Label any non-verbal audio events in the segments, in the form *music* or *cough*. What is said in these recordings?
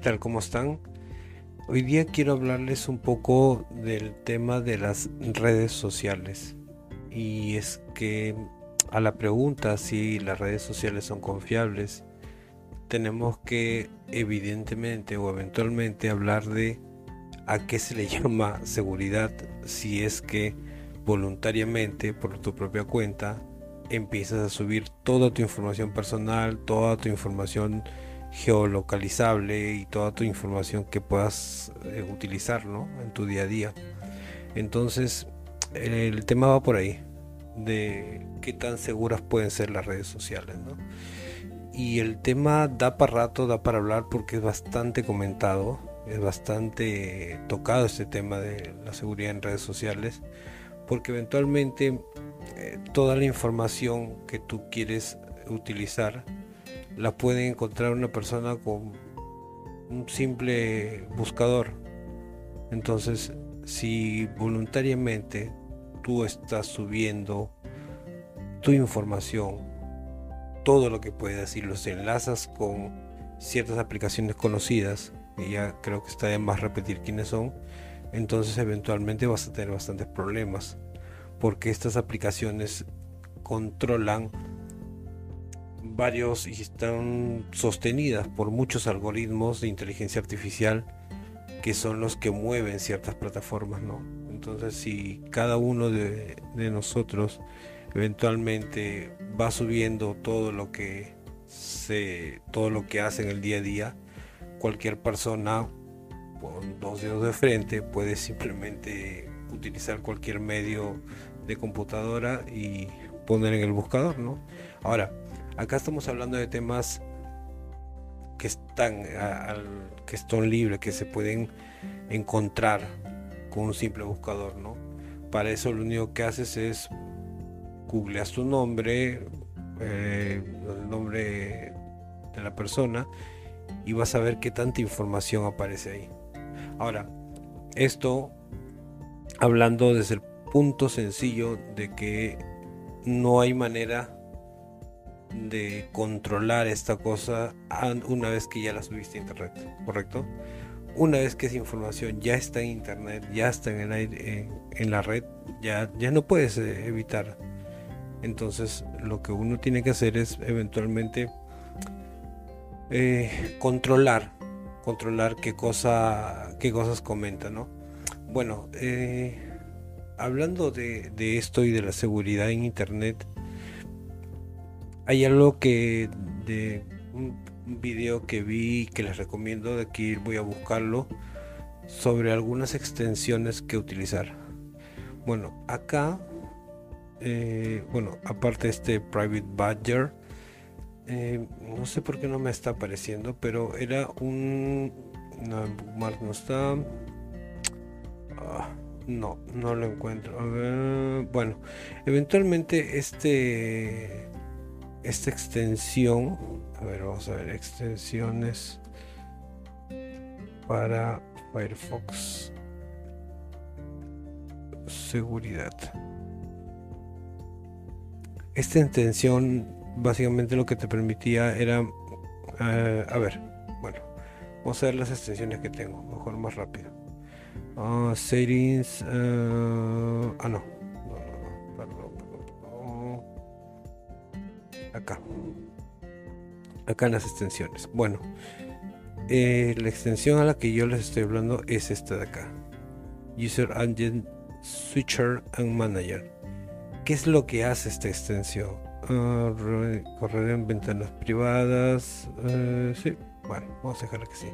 ¿Qué tal? ¿Cómo están? Hoy día quiero hablarles un poco del tema de las redes sociales. Y es que a la pregunta si las redes sociales son confiables, tenemos que evidentemente o eventualmente hablar de a qué se le *laughs* llama seguridad si es que voluntariamente por tu propia cuenta empiezas a subir toda tu información personal, toda tu información geolocalizable y toda tu información que puedas eh, utilizar en tu día a día. Entonces, el tema va por ahí, de qué tan seguras pueden ser las redes sociales. Y el tema da para rato, da para hablar porque es bastante comentado, es bastante tocado este tema de la seguridad en redes sociales, porque eventualmente eh, toda la información que tú quieres utilizar la puede encontrar una persona con un simple buscador. Entonces, si voluntariamente tú estás subiendo tu información, todo lo que puedas y los enlazas con ciertas aplicaciones conocidas, y ya creo que está de más repetir quiénes son, entonces eventualmente vas a tener bastantes problemas, porque estas aplicaciones controlan varios y están sostenidas por muchos algoritmos de inteligencia artificial que son los que mueven ciertas plataformas, ¿no? Entonces, si cada uno de, nosotros eventualmente va subiendo todo lo que se, todo lo que hace en el día a día, cualquier persona con dos dedos de frente puede simplemente utilizar cualquier medio de computadora y poner en el buscador, ¿no? Ahora, Acá estamos hablando de temas que están, que están libres, que se pueden encontrar con un simple buscador, ¿no? Para eso lo único que haces es googleas tu nombre, eh, el nombre de la persona y vas a ver qué tanta información aparece ahí. Ahora, esto hablando desde el punto sencillo de que no hay manera de controlar esta cosa una vez que ya la subiste a internet, ¿correcto? Una vez que esa información ya está en internet, ya está en, en, la red, ya, ya no puedes eh, evitar. Entonces lo que uno tiene que hacer es eventualmente eh, controlar, controlar qué, cosa, qué cosas comenta, ¿no? Bueno, eh, hablando de, de esto y de la seguridad en internet, hay algo que de un, video que vi que les recomiendo de aquí voy a buscarlo sobre algunas extensiones que utilizar. Bueno acá eh, bueno aparte este private badger eh, no sé por qué no me está apareciendo pero era un no, no está ah, no no lo encuentro. Bueno eventualmente este esta extensión, a ver, vamos a ver, extensiones para Firefox seguridad. Esta extensión básicamente lo que te permitía era, eh, a ver, bueno, vamos a ver las extensiones que tengo, mejor más rápido. Uh, settings, uh, ah no, acá. Acá en las extensiones. Bueno, eh, la extensión a la que yo les estoy hablando es esta de acá. User Engine Switcher and Manager. ¿Qué es lo que hace esta extensión? Ah, correr en ventanas privadas. Eh, sí, bueno, vamos a dejarla que sí.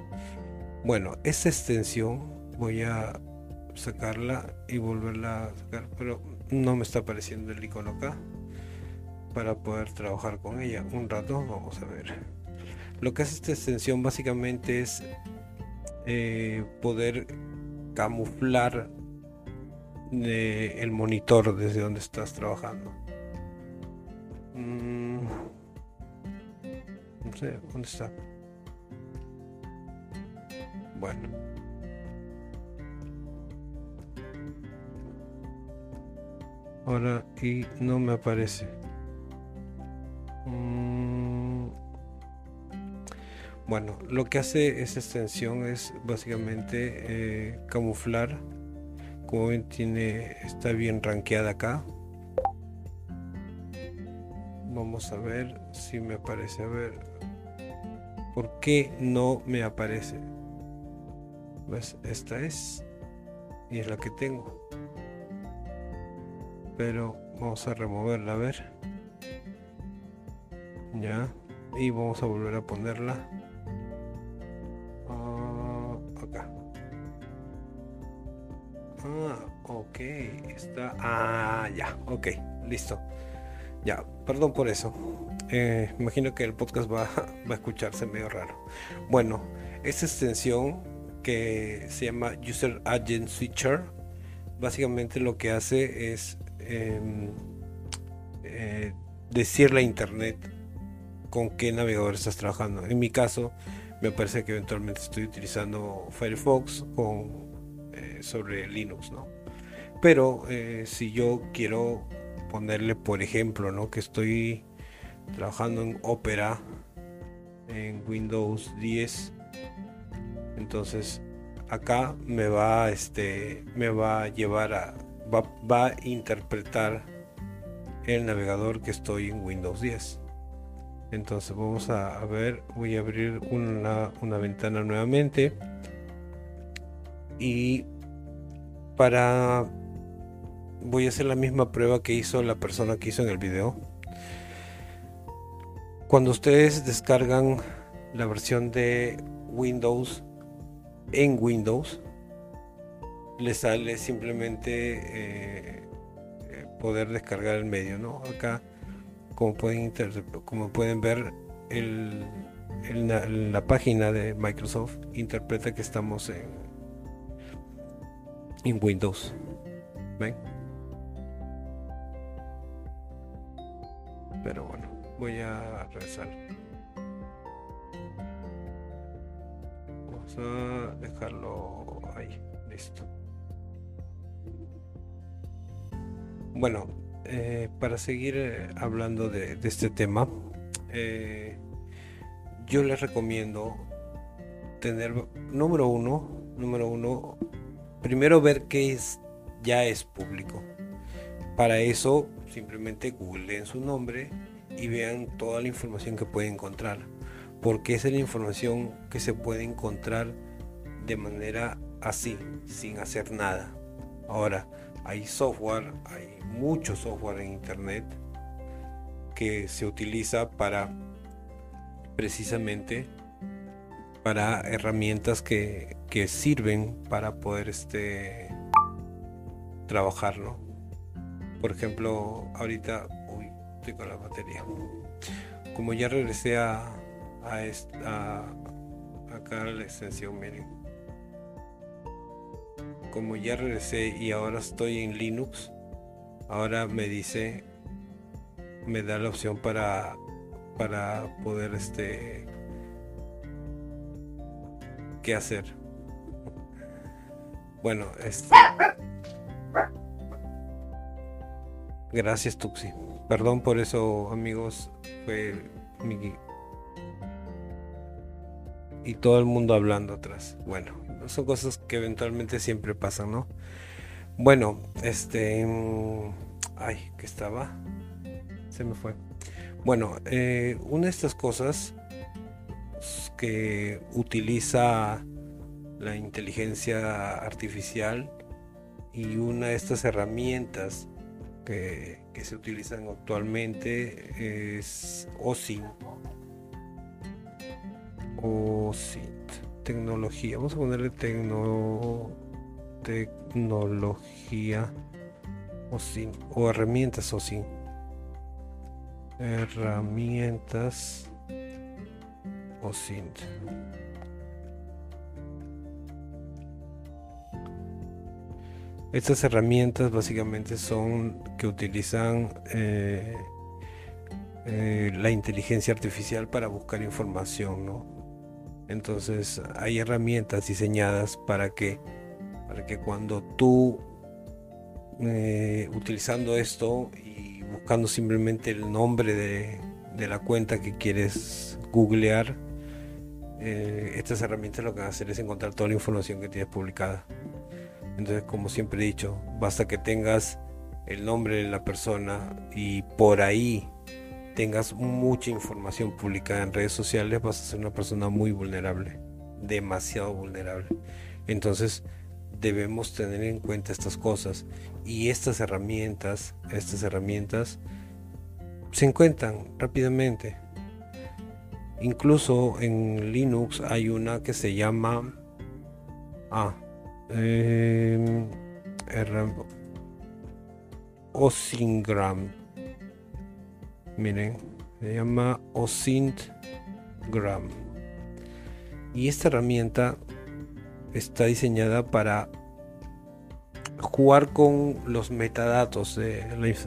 Bueno, esta extensión voy a sacarla y volverla a sacar, pero no me está apareciendo el icono acá para poder trabajar con ella un rato. Vamos a ver. Lo que hace esta extensión básicamente es eh, poder camuflar eh, el monitor desde donde estás trabajando. Mm, no sé, ¿dónde está? Bueno. Ahora y no me aparece. Mm. Bueno, lo que hace esta extensión es básicamente eh, camuflar. Como ven, tiene, está bien rankeada acá. Vamos a ver si me aparece. A ver, ¿por qué no me aparece? ¿Ves? Esta es y es la que tengo. Pero vamos a removerla, a ver. Ya. Y vamos a volver a ponerla. Ah, acá. Ah, ok. Está. Ah, ya. Ok. Listo. Ya. Perdón por eso. Eh, imagino que el podcast va, *laughs* va a escucharse medio raro. Bueno, esta extensión que se llama User Agent Switcher básicamente lo que hace es em, eh, decirle a internet con qué navegador estás trabajando. En mi caso, me parece que eventualmente estoy utilizando Firefox con, eh, sobre Linux, ¿no? Pero eh, si yo quiero ponerle, por ejemplo, ¿no? que estoy trabajando en Opera en Windows 10, entonces acá me va, este, me va a llevar a, va, va a interpretar el navegador que estoy en Windows 10. Entonces vamos a, ver, voy a abrir una, ventana nuevamente. Y para... Voy a hacer la misma prueba que hizo la persona que hizo en el video. Cuando ustedes descargan la versión de Windows en Windows, les sale simplemente eh, eh, poder descargar el medio, ¿no? Acá como pueden, como pueden ver, el, la, página de Microsoft interpreta que estamos en, en Windows. ¿Ven? Pero bueno, voy a regresar. Vamos a dejarlo ahí. Listo. Bueno, eh, para seguir eh, hablando de, este tema, eh, yo les recomiendo tener, número uno, número uno, primero ver qué es, ya es público. Para eso, simplemente googleen su nombre y vean toda la información que pueden encontrar. Porque esa es la información que se puede encontrar de manera así, sin hacer nada. Ahora, hay software, hay mucho software en internet que se utiliza para precisamente para herramientas que, sirven para poder este trabajar por ejemplo ahorita uy estoy con la batería. Como ya regresé a, a, esta, acá la extensión miren. Como ya regresé y ahora estoy en Linux ahora me dice me da la opción para para poder este qué hacer. Bueno este gracias Tuxi. Perdón por eso amigos. Fue mi y todo el mundo hablando atrás. Bueno son cosas que eventualmente siempre pasan no bueno, este... Mm, ay, que estaba. Se me fue. Bueno, eh, una de estas cosas que utiliza la inteligencia artificial y una de estas herramientas que, se utilizan actualmente es OSINT. OSINT. Tecnología. Vamos a ponerle tecno tecnología o, sin, o herramientas o sin herramientas o sin estas herramientas básicamente son que utilizan eh, eh, la inteligencia artificial para buscar información ¿no? entonces hay herramientas diseñadas para que que cuando tú eh, utilizando esto y buscando simplemente el nombre de, la cuenta que quieres googlear, eh, estas herramientas lo que van a hacer es encontrar toda la información que tienes publicada. Entonces, como siempre he dicho, basta que tengas el nombre de la persona y por ahí tengas mucha información publicada en redes sociales, vas a ser una persona muy vulnerable, demasiado vulnerable. Entonces, debemos tener en cuenta estas cosas y estas herramientas, estas herramientas se encuentran rápidamente. Incluso en Linux hay una que se llama ah, eh, Osingram. Miren, se llama Osintgram. Y esta herramienta está diseñada para jugar con los metadatos de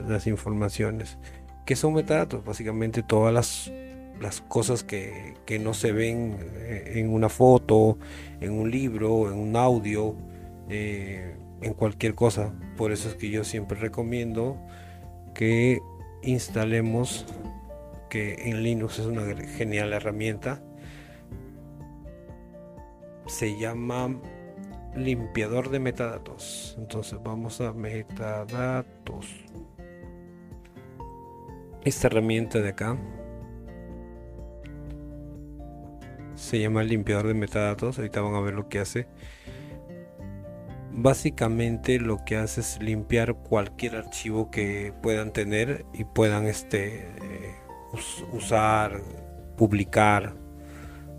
las informaciones. que son metadatos? Básicamente todas las, las cosas que, no se ven eh, en una foto, en un libro, en un audio, eh, en cualquier cosa. Por eso es que yo siempre recomiendo que instalemos, que en Linux es una genial herramienta. Se llama limpiador de metadatos. Entonces vamos a metadatos. Esta herramienta de acá se llama limpiador de metadatos. Ahorita van a ver lo que hace básicamente lo que hace es limpiar cualquier archivo que puedan tener y puedan este, eh, usar, publicar,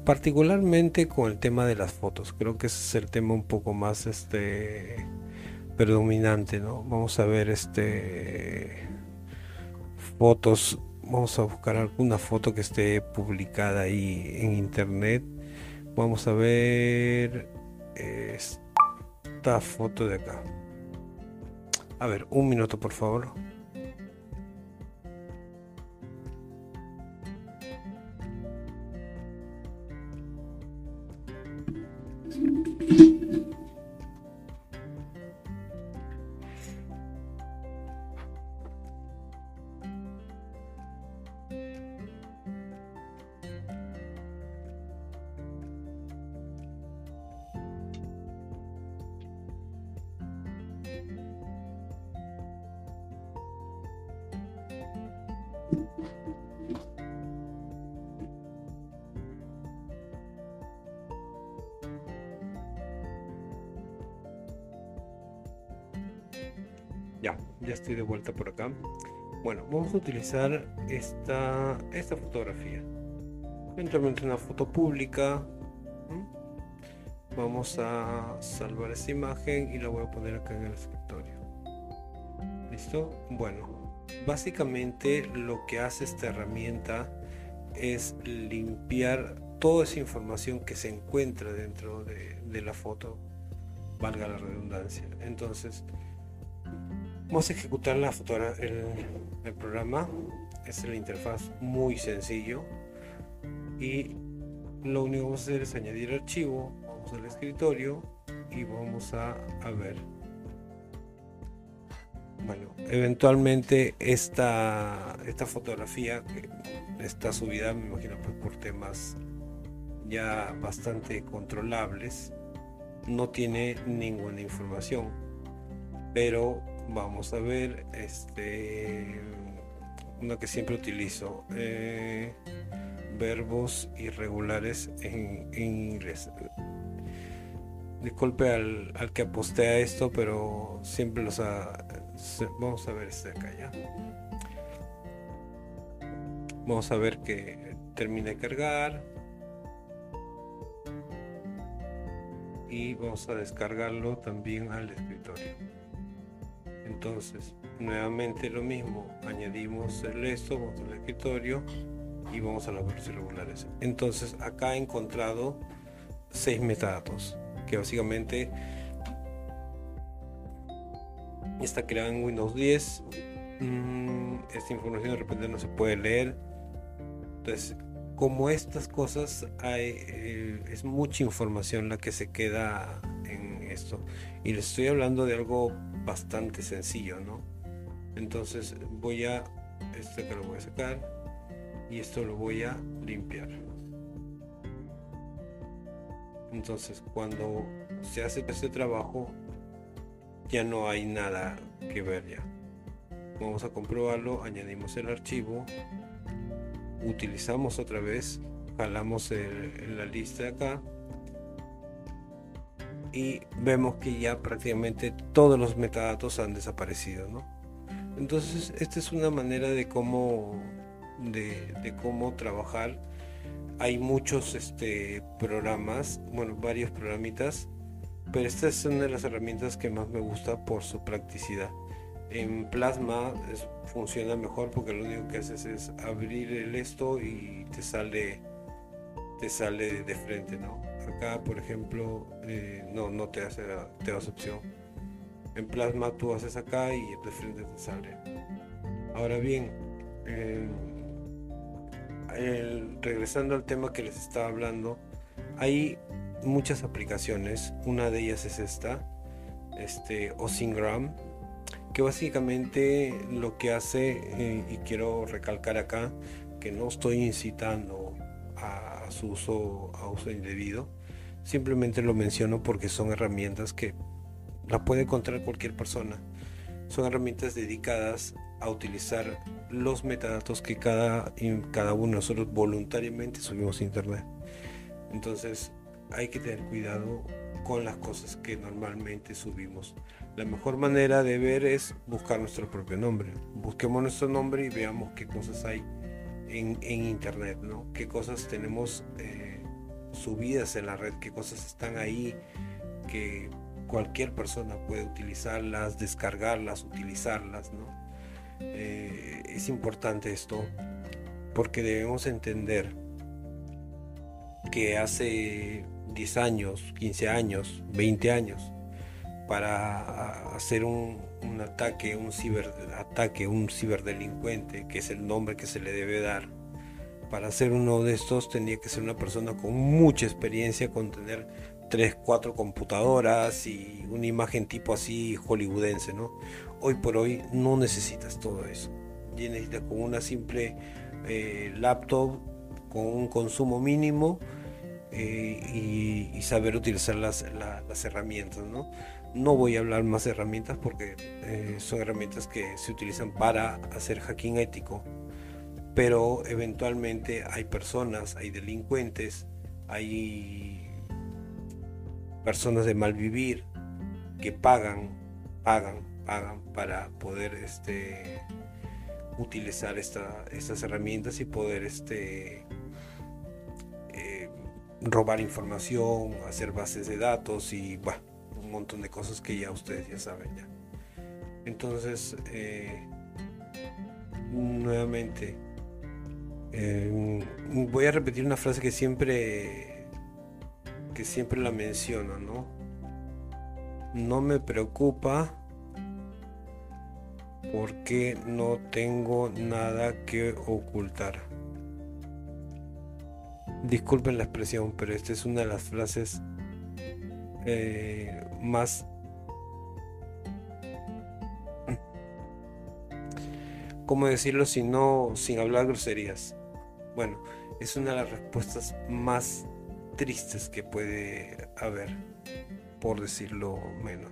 particularmente con el tema de las fotos. Creo que ese es el tema un poco más este, predominante, ¿no? Vamos a ver este fotos, vamos a buscar alguna foto que esté publicada ahí en internet. Vamos a ver esta foto de acá. A ver, un minuto por favor. Ya, estoy de vuelta por acá. Bueno, vamos a utilizar esta, esta fotografía. Eventualmente una foto pública. Vamos a salvar esta imagen y la voy a poner acá en el escritorio. ¿Listo? Bueno, básicamente lo que hace esta herramienta es limpiar toda esa información que se encuentra dentro de, de la foto, valga la redundancia. Entonces, Vamos a ejecutar la el, el programa. Es la interfaz muy sencillo. Y lo único que vamos a hacer es añadir archivo. Vamos al escritorio y vamos a, a ver. Bueno, eventualmente esta, esta fotografía que está subida, me imagino pues, por temas ya bastante controlables, no tiene ninguna información. Pero Vamos a ver, este, una que siempre utilizo, eh, verbos irregulares en, inglés. Disculpe al, al, que a esto, pero siempre los ha, vamos a ver este acá ya. Vamos a ver que termina de cargar. Y vamos a descargarlo también al escritorio. Entonces, nuevamente lo mismo, añadimos el esto, vamos al escritorio y vamos a las verbos irregulares. Entonces, acá he encontrado seis metadatos, que básicamente está creada en Windows 10. Mm, esta información de repente no se puede leer. Entonces, como estas cosas, hay, eh, es mucha información la que se queda en esto. Y les estoy hablando de algo bastante sencillo, ¿no? Entonces voy a, este que lo voy a sacar y esto lo voy a limpiar. Entonces, cuando se hace este trabajo, ya no hay nada que ver ya. Vamos a comprobarlo, añadimos el archivo, utilizamos otra vez, jalamos el, la lista acá y vemos que ya prácticamente todos los metadatos han desaparecido, ¿no? Entonces, esta es una manera de cómo, de, cómo trabajar. Hay muchos este, programas, bueno, varios programitas, pero esta es una de las herramientas que más me gusta por su practicidad. En Plasma funciona mejor porque lo único que haces es abrir el esto y te sale, te sale de frente, ¿no? Acá, por ejemplo, eh, no, no te hace, te das opción. En Plasma tú haces acá y de frente te sale. Ahora bien, regresando al tema que les estaba hablando, hay muchas aplicaciones. Una de ellas es esta, este Osingram, que básicamente lo que hace, eh, y quiero recalcar acá, que no estoy incitando a su uso, a uso indebido, simplemente lo menciono porque son herramientas que la puede encontrar cualquier persona. Son herramientas dedicadas a utilizar los metadatos que cada, cada uno de nosotros voluntariamente subimos a internet. Entonces hay que tener cuidado con las cosas que normalmente subimos. La mejor manera de ver es buscar nuestro propio nombre. Busquemos nuestro nombre y veamos qué cosas hay en, internet, ¿no? Qué cosas tenemos eh, subidas en la red, qué cosas están ahí que cualquier persona puede utilizarlas, descargarlas, utilizarlas, ¿no? Eh, es importante esto porque debemos entender que hace 10 años, 15 años, 20 años, para hacer un, ataque, un ciberataque, un ciberdelincuente, que es el nombre que se le debe dar, para hacer uno de estos tenía que ser una persona con mucha experiencia, con tener 3, 4 computadoras y una imagen tipo así hollywoodense, ¿no? Hoy por hoy no necesitas todo eso. Ya necesitas con una simple eh, laptop con un consumo mínimo eh, y, saber utilizar las, herramientas. ¿no? no voy a hablar más de herramientas porque eh, son herramientas que se utilizan para hacer hacking ético, pero eventualmente hay personas, hay delincuentes, hay personas de mal vivir que pagan, pagan, pagan para poder este, utilizar estas herramientas y poder este, robar información, hacer bases de datos y un montón de cosas que ya ustedes ya saben ya. Entonces, eh, nuevamente, em, voy a repetir una frase que siempre, que siempre la menciono, ¿no? No me preocupa porque no tengo nada que ocultar. Disculpen la expresión, pero esta es una de las frases eh, más ¿cómo decirlo sin no sin hablar groserías? Bueno, es una de las respuestas más tristes que puede haber, por decirlo menos.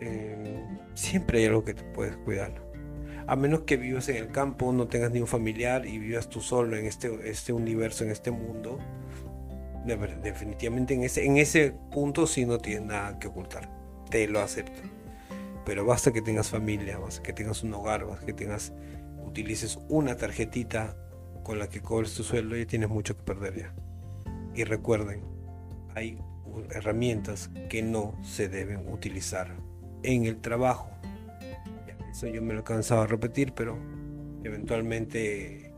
Eh, siempre hay algo que te puedes cuidar a menos que vivas en el campo, no tengas ni un familiar y vivas tú solo en este, este universo, en este mundo, definitivamente en ese, en ese punto sí no tienes nada que ocultar, te lo acepto. Pero basta que tengas familia, basta que tengas un hogar, basta que tengas, utilices una tarjetita con la que cobres tu sueldo y tienes mucho que perder ya. Y recuerden, hay herramientas que no se deben utilizar en el trabajo eso yo me lo cansado de repetir, pero eventualmente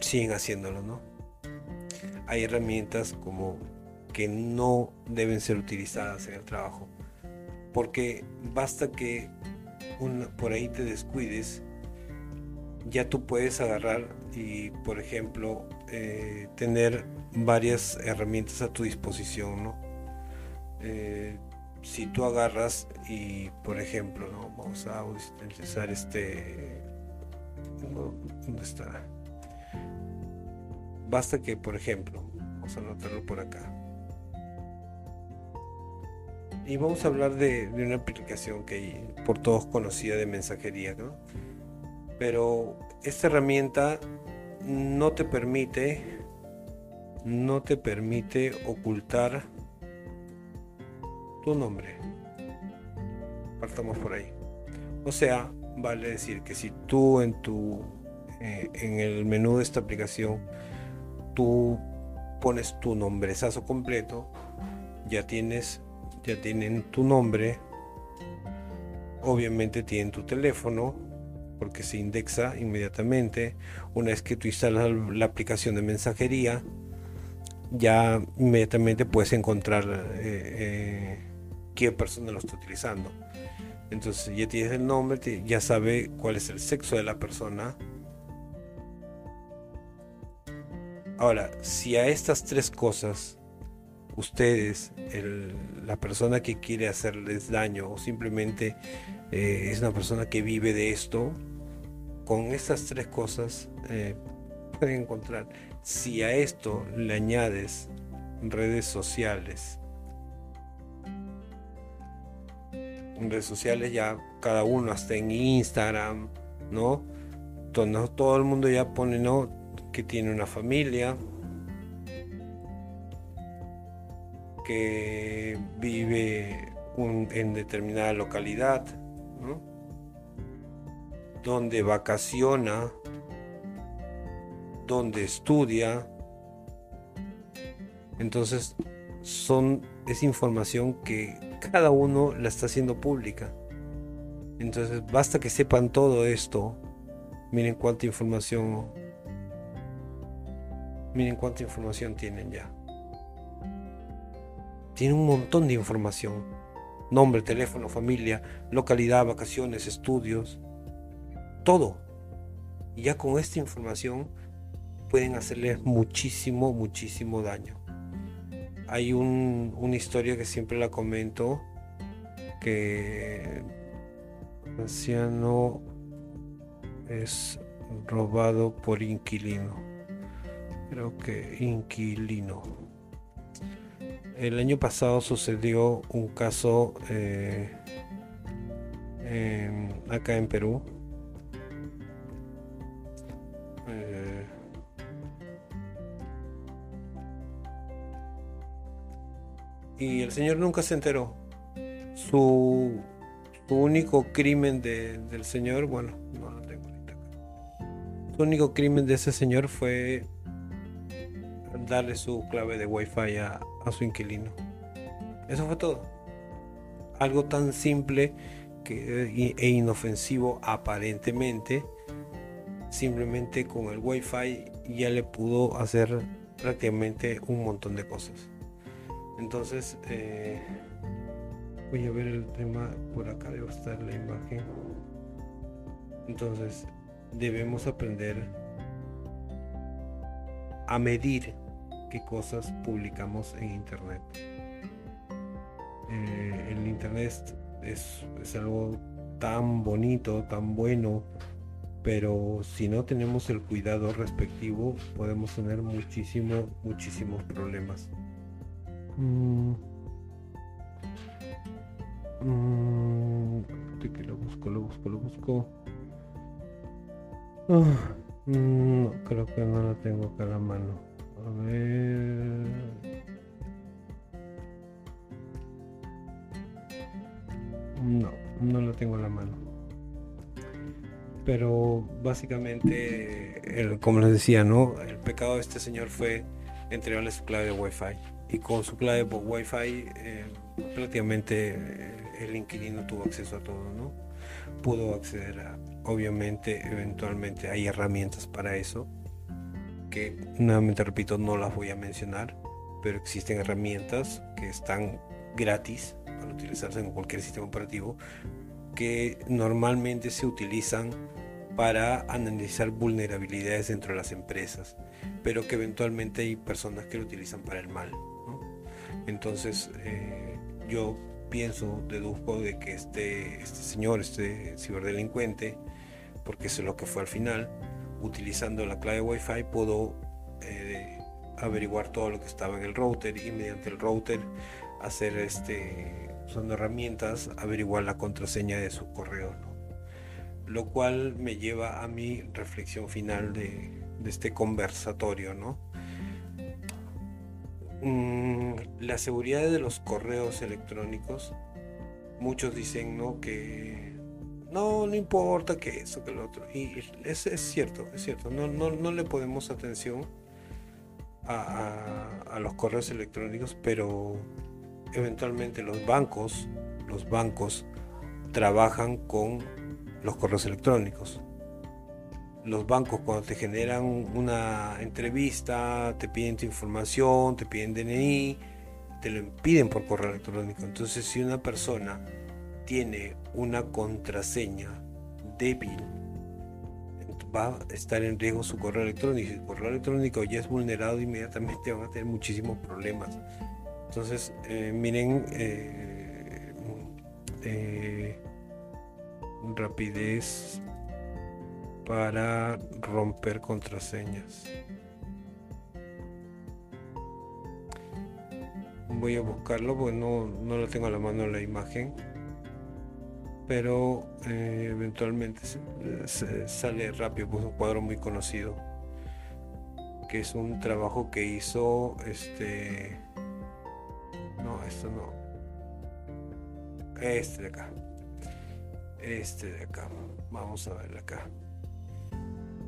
siguen haciéndolo, ¿no? Hay herramientas como que no deben ser utilizadas en el trabajo, porque basta que por ahí te descuides, ya tú puedes agarrar y, por ejemplo, eh, tener varias herramientas a tu disposición, ¿no? Eh, si tú agarras y, por ejemplo, ¿no? vamos a utilizar este... ¿Dónde está? Basta que, por ejemplo, Vamos a anotarlo por acá. Y vamos a hablar de, una aplicación que por todos conocida de mensajería, ¿no? Pero esta herramienta no te permite no te permite ocultar tu nombre. Partamos por ahí. O sea, vale decir que si tú en tu eh, en el menú de esta aplicación tú pones tu nombrezazo completo, ya tienes ya tienen tu nombre, obviamente tienen tu teléfono, porque se indexa inmediatamente. Una vez que tú instalas la aplicación de mensajería, ya inmediatamente puedes encontrar eh, eh, qué persona lo está utilizando. Entonces ya tienes el nombre, ya sabe cuál es el sexo de la persona. Ahora, si a estas tres cosas ustedes, la persona que quiere hacerles daño o simplemente eh, es una persona que vive de esto, con estas tres cosas eh, pueden encontrar. Si a esto le añades redes sociales, redes sociales ya cada uno hasta en Instagram, ¿no? Todo, el mundo ya pone, ¿no? Que tiene una familia, que vive en determinada localidad, donde vacaciona, donde estudia. Entonces son es información que cada uno la está haciendo pública. Entonces basta que sepan todo esto. Miren cuánta información. Miren cuánta información tienen ya. Tiene un montón de información. Nombre, teléfono, familia, localidad, vacaciones, estudios. Todo. Y ya con esta información pueden hacerle muchísimo, muchísimo daño. Hay una historia que siempre la comento que anciano es robado por inquilino. Creo que inquilino. El año pasado sucedió un caso eh, acá en Perú. Y el señor nunca se enteró. Su, único crimen del señor, bueno, no lo tengo ahorita. Su único crimen de ese señor fue darle su clave de wifi a, a su inquilino. Eso fue todo. Algo tan simple que, e inofensivo aparentemente. Simplemente con el wifi ya le pudo hacer prácticamente un montón de cosas. Entonces, eh, voy a ver el tema por acá, debe estar la imagen. Entonces, debemos aprender a medir cosas publicamos en Internet. Eh, el Internet es, es algo tan bonito, tan bueno, pero si no tenemos el cuidado respectivo podemos tener muchísimo, muchísimos problemas. Mm. Mm. que lo busco, lo busco, lo busco. Ah, mm, creo que no lo tengo acá a la mano. A ver. No, no lo tengo en la mano. Pero básicamente, como les decía, ¿no? El pecado de este señor fue entregarle su clave de Wi-Fi. Y con su clave de Wi-Fi, eh, prácticamente eh, el inquilino tuvo acceso a todo, ¿no? Pudo acceder a, obviamente, eventualmente hay herramientas para eso que nuevamente repito no las voy a mencionar, pero existen herramientas que están gratis para utilizarse en cualquier sistema operativo que normalmente se utilizan para analizar vulnerabilidades dentro de las empresas, pero que eventualmente hay personas que lo utilizan para el mal. Entonces eh, yo pienso, deduzco de que este, este señor, este ciberdelincuente, porque eso es lo que fue al final, utilizando la clave Wi-Fi pudo eh, averiguar todo lo que estaba en el router y mediante el router hacer este usando herramientas averiguar la contraseña de su correo lo cual me lleva a mi reflexión final de, este conversatorio no mm, la seguridad de los correos electrónicos muchos dicen no que no, no importa que eso, que lo otro. Y es, cierto, es cierto. No, no, no le ponemos atención a, a, los correos electrónicos, pero eventualmente los bancos, los bancos trabajan con los correos electrónicos. Los bancos cuando te generan una entrevista, te piden tu información, te piden DNI, te lo piden por correo electrónico. Entonces si una persona tiene una contraseña débil, va a estar en riesgo su correo electrónico. Si el correo electrónico ya es vulnerado, inmediatamente van a tener muchísimos problemas. Entonces, eh, miren, eh, eh, rapidez para romper contraseñas. Voy a buscarlo porque no, lo tengo a la mano la imagen pero eh, eventualmente sale rápido, pues un cuadro muy conocido, que es un trabajo que hizo este, no, esto no, este de acá, este de acá, vamos a ver acá.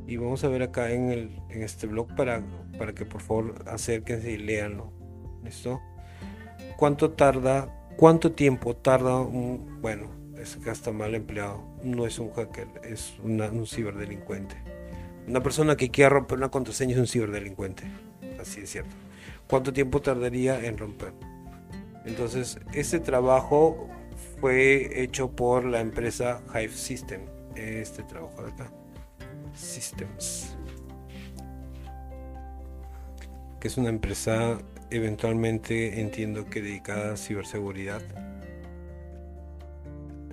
Y vamos a ver acá en, el, en este blog para, para que por favor acérquense y leanlo. ¿Listo? ¿Cuánto tarda, cuánto tiempo tarda un, bueno, es que está mal empleado. No es un hacker, es un ciberdelincuente. Una persona que quiera romper una contraseña es un ciberdelincuente. Así es cierto. ¿Cuánto tiempo tardaría en romper? Entonces, este trabajo fue hecho por la empresa Hive System. Este trabajo de acá. Systems. Que es una empresa eventualmente entiendo que dedicada a ciberseguridad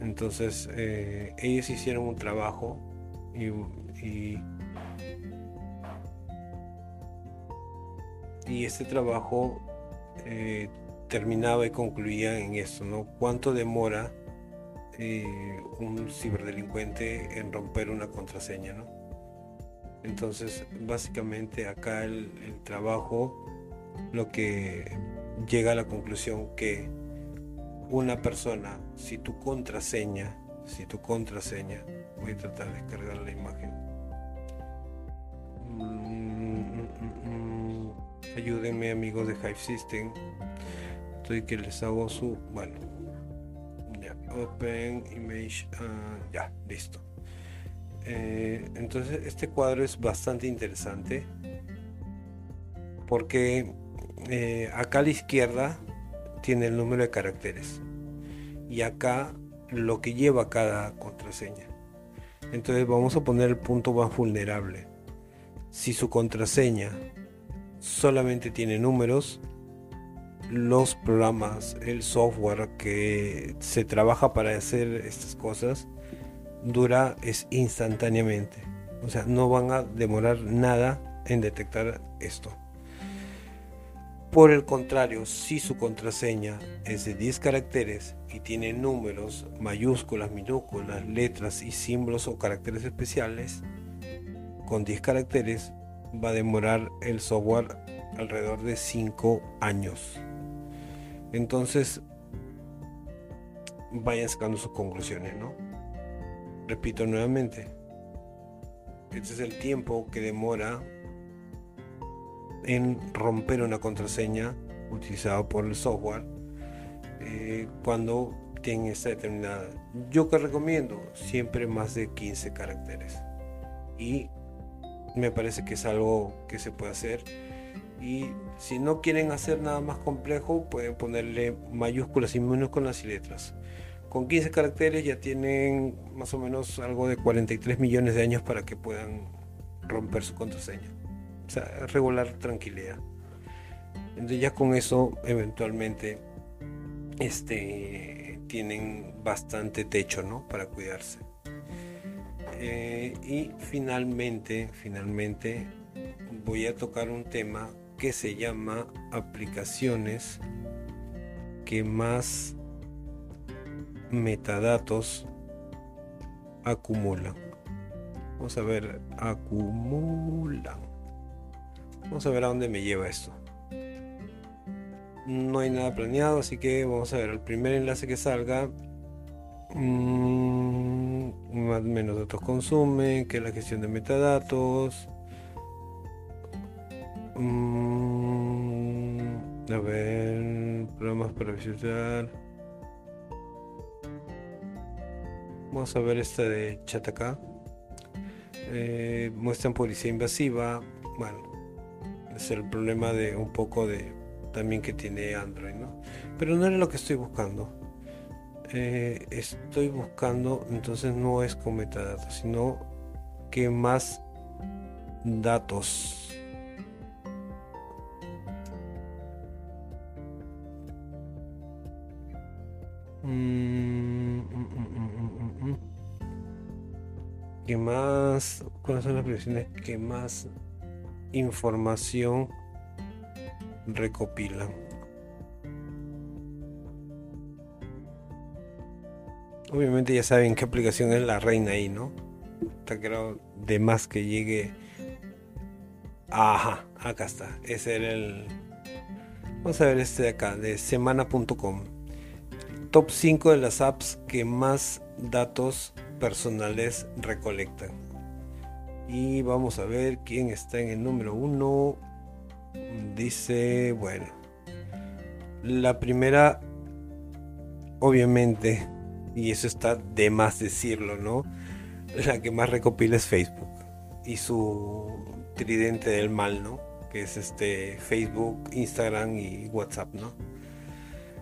entonces eh, ellos hicieron un trabajo y, y, este trabajo eh, terminaba y concluía en esto, ¿no? ¿Cuánto demora eh, un ciberdelincuente en romper una contraseña, ¿no? Entonces, básicamente acá el trabajo lo que llega a la conclusión que una persona, si tu contraseña, si tu contraseña, voy a tratar de descargar la imagen. Mm, mm, mm, ayúdenme amigos de Hive System. Estoy que les hago su, bueno, ya, Open Image, ah, ya, listo. Eh, entonces este cuadro es bastante interesante porque eh, acá a la izquierda tiene el número de caracteres y acá lo que lleva cada contraseña. Entonces vamos a poner el punto más vulnerable. Si su contraseña solamente tiene números, los programas, el software que se trabaja para hacer estas cosas dura es instantáneamente. O sea, no van a demorar nada en detectar esto. Por el contrario, si su contraseña es de 10 caracteres y tiene números, mayúsculas, minúsculas, letras y símbolos o caracteres especiales, con 10 caracteres va a demorar el software alrededor de 5 años. Entonces, vayan sacando sus conclusiones, ¿no? Repito nuevamente, este es el tiempo que demora en romper una contraseña utilizada por el software eh, cuando tiene esta determinada. Yo que recomiendo siempre más de 15 caracteres y me parece que es algo que se puede hacer y si no quieren hacer nada más complejo pueden ponerle mayúsculas y minúsculas y letras. Con 15 caracteres ya tienen más o menos algo de 43 millones de años para que puedan romper su contraseña o sea, regular tranquilidad. Entonces ya con eso eventualmente este, tienen bastante techo ¿no? para cuidarse. Eh, y finalmente, finalmente voy a tocar un tema que se llama aplicaciones que más metadatos acumulan. Vamos a ver, acumulan. Vamos a ver a dónde me lleva esto. No hay nada planeado, así que vamos a ver el primer enlace que salga. Mm, más menos datos consumen, que la gestión de metadatos. Mm, a ver, programas para visitar. Vamos a ver esta de chat acá. Eh, muestran policía invasiva. Bueno, es el problema de un poco de también que tiene Android, ¿no? Pero no es lo que estoy buscando. Eh, estoy buscando, entonces no es con metadatos, sino que más datos. Mm, ¿Qué más? ¿Cuáles son las previsiones que más información recopilan? Obviamente ya saben qué aplicación es la reina ahí, ¿no? Está claro de más que llegue. Ajá, acá está. Ese era el. Vamos a ver este de acá, de semana.com. Top 5 de las apps que más datos personales recolectan. Y vamos a ver quién está en el número 1. Dice, bueno, la primera, obviamente, y eso está de más decirlo, ¿no? La que más recopila es Facebook y su tridente del mal, ¿no? Que es este Facebook, Instagram y WhatsApp, ¿no?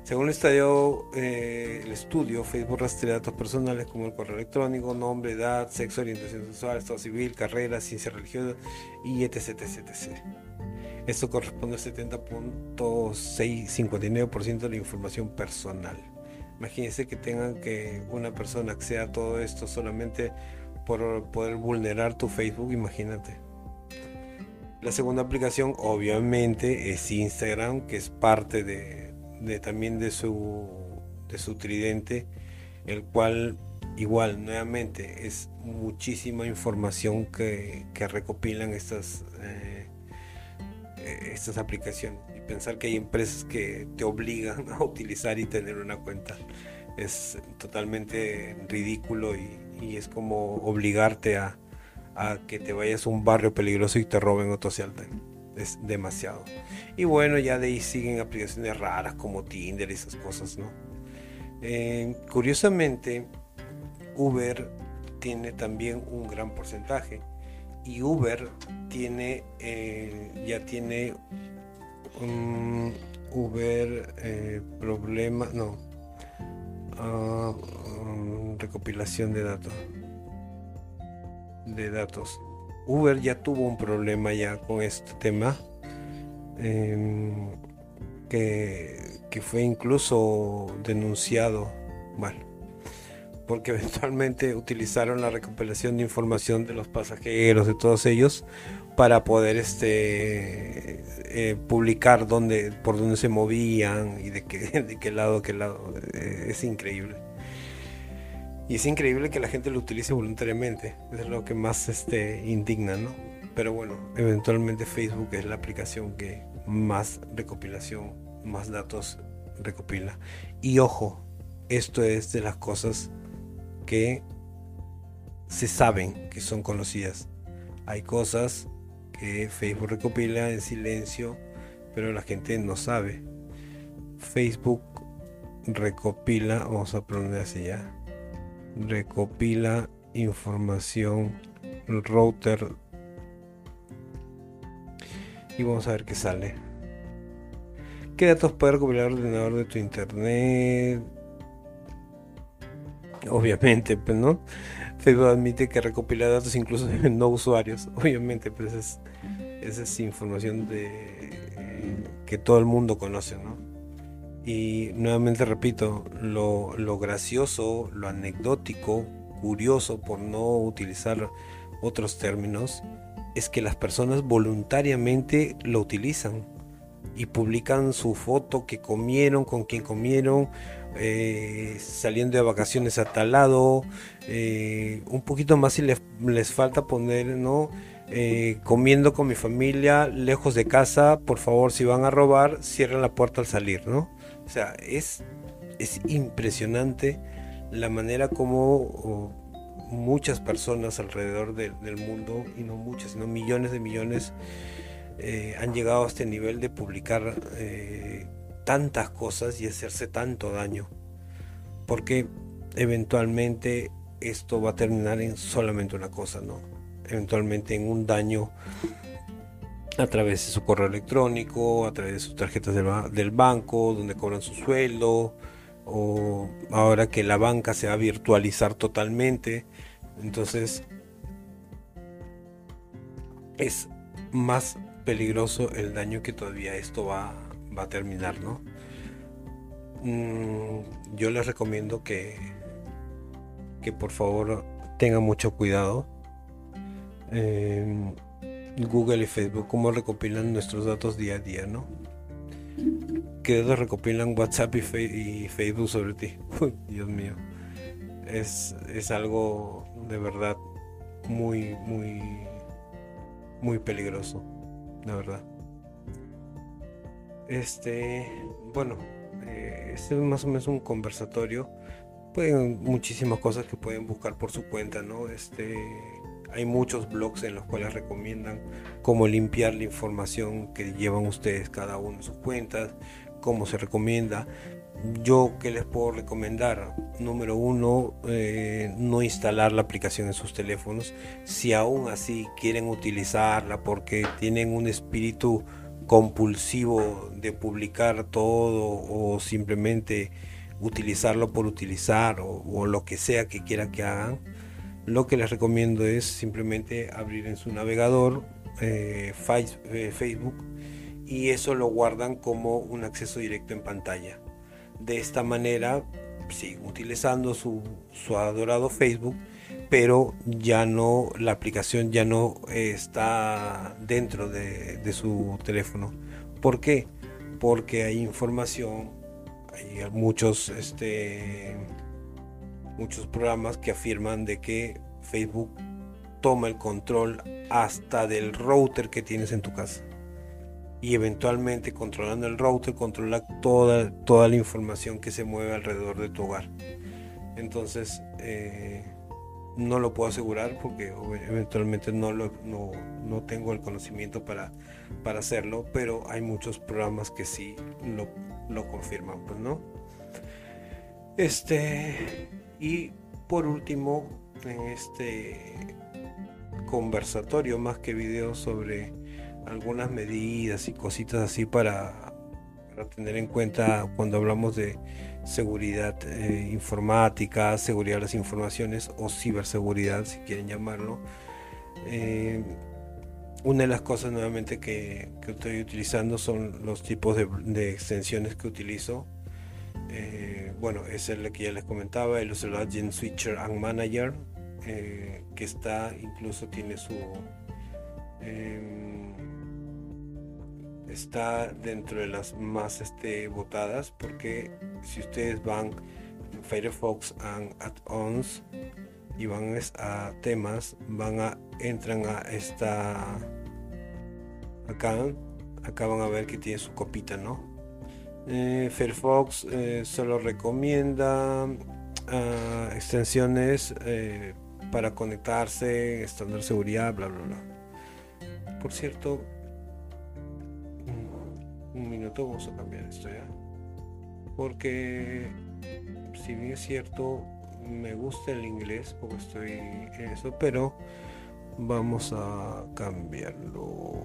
Según estudio, eh, el estudio, Facebook rastrea datos personales como el correo electrónico, nombre, edad, sexo, orientación sexual, estado civil, carrera, ciencia religiosa y etc. etc, Esto corresponde al 70.659% de la información personal. Imagínense que tengan que una persona acceda a todo esto solamente por poder vulnerar tu Facebook, imagínate. La segunda aplicación obviamente es Instagram, que es parte de, también de su, de su tridente, el cual igual nuevamente es muchísima información que, que recopilan estas, eh, estas aplicaciones. Y pensar que hay empresas que te obligan *laughs* a utilizar y tener una cuenta es totalmente ridículo y, y es como obligarte a, a, que te vayas a un barrio peligroso y te roben o te es demasiado. Y bueno, ya de ahí siguen aplicaciones raras como Tinder y esas cosas, ¿no? Eh, curiosamente, Uber tiene también un gran porcentaje y Uber tiene eh, ya tiene Uber eh, problema no ah, recopilación de datos de datos Uber ya tuvo un problema ya con este tema, em, que, fue incluso denunciado, bueno, porque *laughs* eventualmente utilizaron la recopilación de información de los pasajeros, de todos ellos, para poder este eh, publicar dónde, por dónde se movían y de qué, *laughs* de qué lado, qué lado. Eh, es increíble. Y es increíble que la gente lo utilice voluntariamente. Es lo que más este, indigna, ¿no? Pero bueno, eventualmente Facebook es la aplicación que más recopilación, más datos recopila. Y ojo, esto es de las cosas que se saben que son conocidas. Hay cosas que Facebook recopila en silencio, pero la gente no sabe. Facebook recopila, vamos a poner así ya, recopila información router y vamos a ver qué sale. Qué datos puede recopilar el ordenador de tu internet obviamente pues no Facebook admite que recopila datos incluso de no usuarios. *laughs* Obviamente pues es, esa es información de que todo el mundo conoce no y nuevamente repito, lo, gracioso, lo anecdótico, curioso por no utilizar otros términos, es que las personas voluntariamente lo utilizan. y publican su foto que comieron, con quién comieron, eh, saliendo de vacaciones a tal lado, eh, un poquito más si les, les falta poner, ¿no? Eh, comiendo con mi familia, lejos de casa, por favor, si van a robar, cierren la puerta al salir, ¿no? O sea, es, es impresionante la manera como muchas personas alrededor del mundo, y no muchas, sino millones de millones, eh, han llegado a este nivel de publicar eh, tantas cosas y hacerse tanto daño. Porque eventualmente esto va a terminar en solamente una cosa, ¿no? eventualmente en un daño a través de su correo electrónico, a través de sus tarjetas del, banco, donde cobran su sueldo, o ahora que la banca se va a virtualizar totalmente, entonces es más peligroso el daño que todavía esto va, a terminar, ¿no? Mm, yo les recomiendo que, que por favor tengan mucho cuidado Google y Facebook, cómo recopilan nuestros datos día a día, ¿no? ¿Qué datos recopilan WhatsApp y, Facebook sobre ti? *laughs* Dios mío. Es, es algo de verdad muy, muy, muy peligroso, de verdad. Este, bueno, eh, este es más o menos un conversatorio. Pueden muchísimas cosas que pueden buscar por su cuenta, ¿no? Este, hay muchos blogs en los cuales recomiendan cómo limpiar la información que llevan ustedes cada uno en sus cuentas, cómo se recomienda. Yo, ¿qué les puedo recomendar? Número uno, eh, no instalar la aplicación en sus teléfonos. Si aún así quieren utilizarla porque tienen un espíritu compulsivo de publicar todo o simplemente utilizarlo por utilizar o, o lo que sea que quieran que hagan, lo que les recomiendo es simplemente abrir en su navegador eh, eh, Facebook y eso lo guardan como un acceso directo en pantalla. De esta manera siguen utilizando su, adorado Facebook, pero ya no, la aplicación ya no está dentro de, de su teléfono. ¿Por qué? Porque hay información, hay muchos este, muchos programas que afirman de que Facebook toma el control hasta del router que tienes en tu casa. Y eventualmente controlando el router controla toda, toda la información que se mueve alrededor de tu hogar. Entonces, eh, no lo puedo asegurar porque eventualmente no, lo, no, no, tengo el conocimiento para, para hacerlo, pero hay muchos programas que sí lo, lo confirman, pues no. Este, y por último, en este conversatorio más que video sobre algunas medidas y cositas así para, tener en cuenta cuando hablamos de seguridad eh, informática, seguridad de las informaciones o ciberseguridad, si quieren llamarlo. Eh, una de las cosas nuevamente que, estoy utilizando son los tipos de extensiones que utilizo eh, bueno, es el que ya les comentaba, el User Switcher and Manager, que está, incluso tiene su... Em, está dentro de las más este, votadas porque si ustedes van Firefox and Add-ons y van a temas, van a entran a esta acá, acá van a ver que tiene su copita, ¿no? Eh, Firefox eh, solo recomienda ah, extensiones eh, para conectarse, estándar seguridad, bla, bla, bla. Por cierto, un minuto, vamos a cambiar esto ya. Porque, si bien es cierto, me gusta el inglés, porque estoy en eso, pero vamos a cambiarlo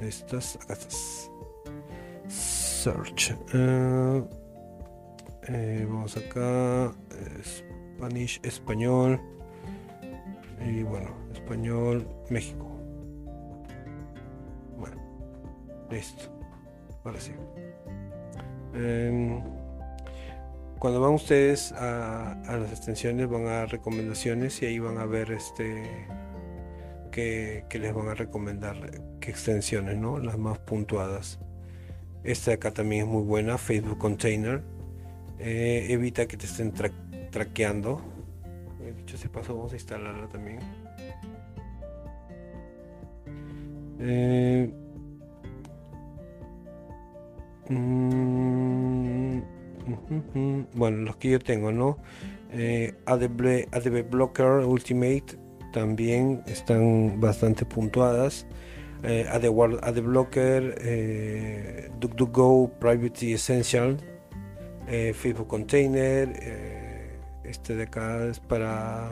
de estas. Acá search. Eh, eh, vamos acá. Spanish, español. Y bueno, español, México. Bueno, listo. Ahora sí. Em, cuando van ustedes a, las extensiones, van a recomendaciones y ahí van a ver este que, les van a recomendar qué extensiones, ¿no? Las más puntuadas. Esta de acá también es muy buena, Facebook Container. Eh, evita que te estén traqueando. Eh, dicho ese paso, vamos a instalarla también. Eh, mm, bueno, los que yo tengo, ¿no? ADB, ADB Blocker Ultimate también están bastante puntuadas. Eh, eh, DuckDuckGo, Privacy Essential, eh, Facebook Container, eh, este de acá es para,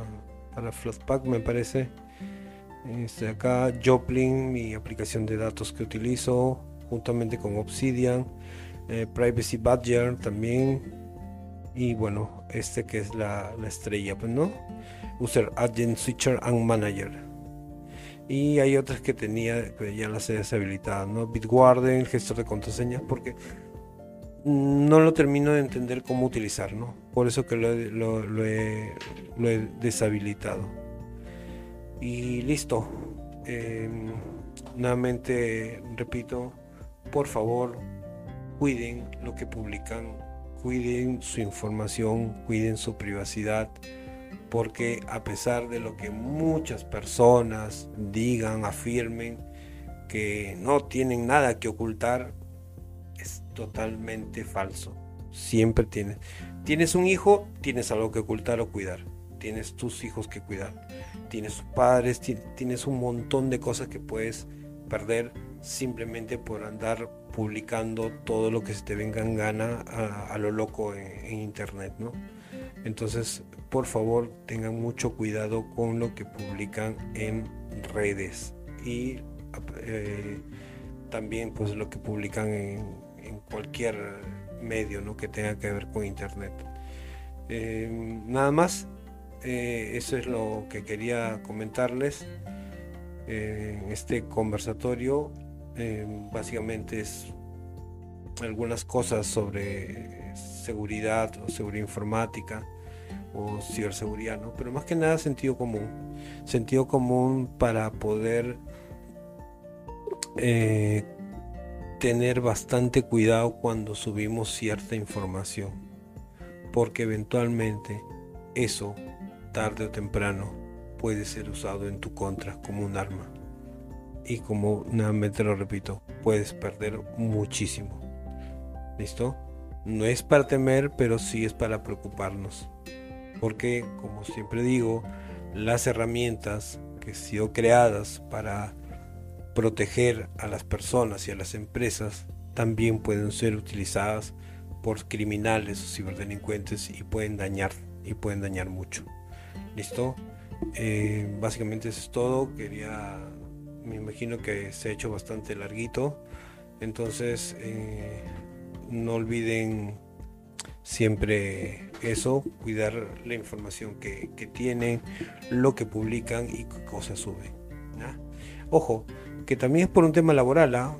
para Flatpak me parece, este de acá, Joplin, mi aplicación de datos que utilizo, juntamente con Obsidian, Privacy Badger también, y bueno, este que es la, la estrella, pues no, User Agent Switcher and Manager y hay otras que tenía, que ya las he deshabilitado, ¿no? Bitwarden, gestor de contraseñas, porque no lo termino de entender cómo utilizar, ¿no? Por eso que lo, he, deshabilitado. Y listo. Em, nuevamente repito, por favor, cuiden lo que publican, cuiden su información, cuiden su privacidad porque a pesar de lo que muchas personas digan, afirmen, que no tienen nada que ocultar, es totalmente falso. Siempre tienes. Tienes un hijo, tienes algo que ocultar o cuidar. Tienes tus hijos que cuidar. Tienes padres, tienes un montón de cosas que puedes perder simplemente por andar publicando todo lo que se te venga en gana a, lo loco en, internet, ¿no? Entonces, por favor, tengan mucho cuidado con lo que publican en redes y eh, también pues lo que publican en, cualquier medio ¿no? que tenga que ver con internet. Eh, nada más, eh, eso es lo que quería comentarles en este conversatorio. Básicamente es algunas cosas sobre seguridad o seguridad informática o ciberseguridad, ¿no? Pero más que nada sentido común. Sentido común para poder eh, tener bastante cuidado cuando subimos cierta información. Porque eventualmente eso, tarde o temprano, puede ser usado en tu contra como un arma. Y como nuevamente lo repito, puedes perder muchísimo. ¿Listo? No es para temer, pero sí es para preocuparnos porque, como siempre digo, las herramientas que han sido creadas para proteger a las personas y a las empresas también pueden ser utilizadas por criminales o ciberdelincuentes y pueden dañar y pueden dañar mucho. ¿Listo? Eh, básicamente eso es todo. Quería, me imagino que se ha hecho bastante larguito. Entonces, eh, no olviden siempre eso, cuidar la información que, tienen, lo que publican y cosas suben. Ojo, que también es por un tema laboral, ¿ah?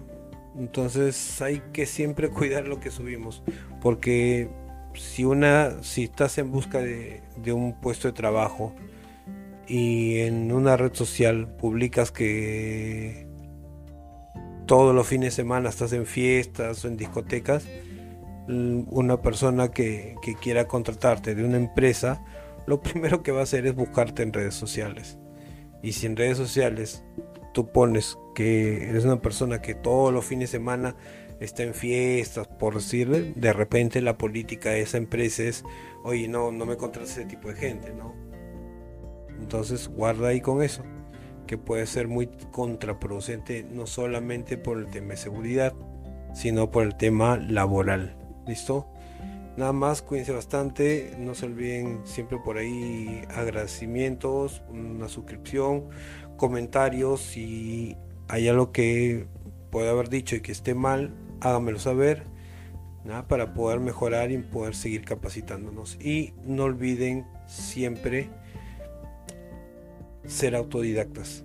entonces hay que siempre *laughs* cuidar lo que subimos, porque si una, si estás en busca de, de un puesto de trabajo y en una red social publicas que todos los fines de semana estás en fiestas o en discotecas, una persona que, quiera contratarte de una empresa, lo *laughs* primero que va a hacer es buscarte en redes sociales. Y si en redes sociales tú pones que eres una persona que todos los fines de semana está en fiestas, por decirle, de repente la política de esa empresa es, oye, no, no me contrates ese tipo de gente, ¿no? Entonces guarda ahí con eso, que puede ser muy contraproducente no solamente por el tema de seguridad, sino por el tema laboral. ¿Listo? Nada más, cuídense bastante. No se olviden siempre por ahí agradecimientos, una suscripción, comentarios. Si hay algo que pueda haber dicho y que esté mal, háganmelo saber. Para poder mejorar y poder seguir capacitándonos. Y no olviden siempre ser autodidactas.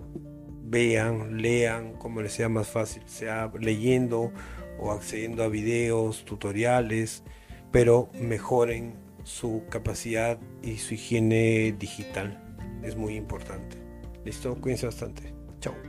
Vean, lean, como les sea más fácil, sea leyendo o accediendo a videos, tutoriales, pero mejoren su capacidad y su higiene digital. Es muy importante. ¿Listo? Cuídense bastante. Chao.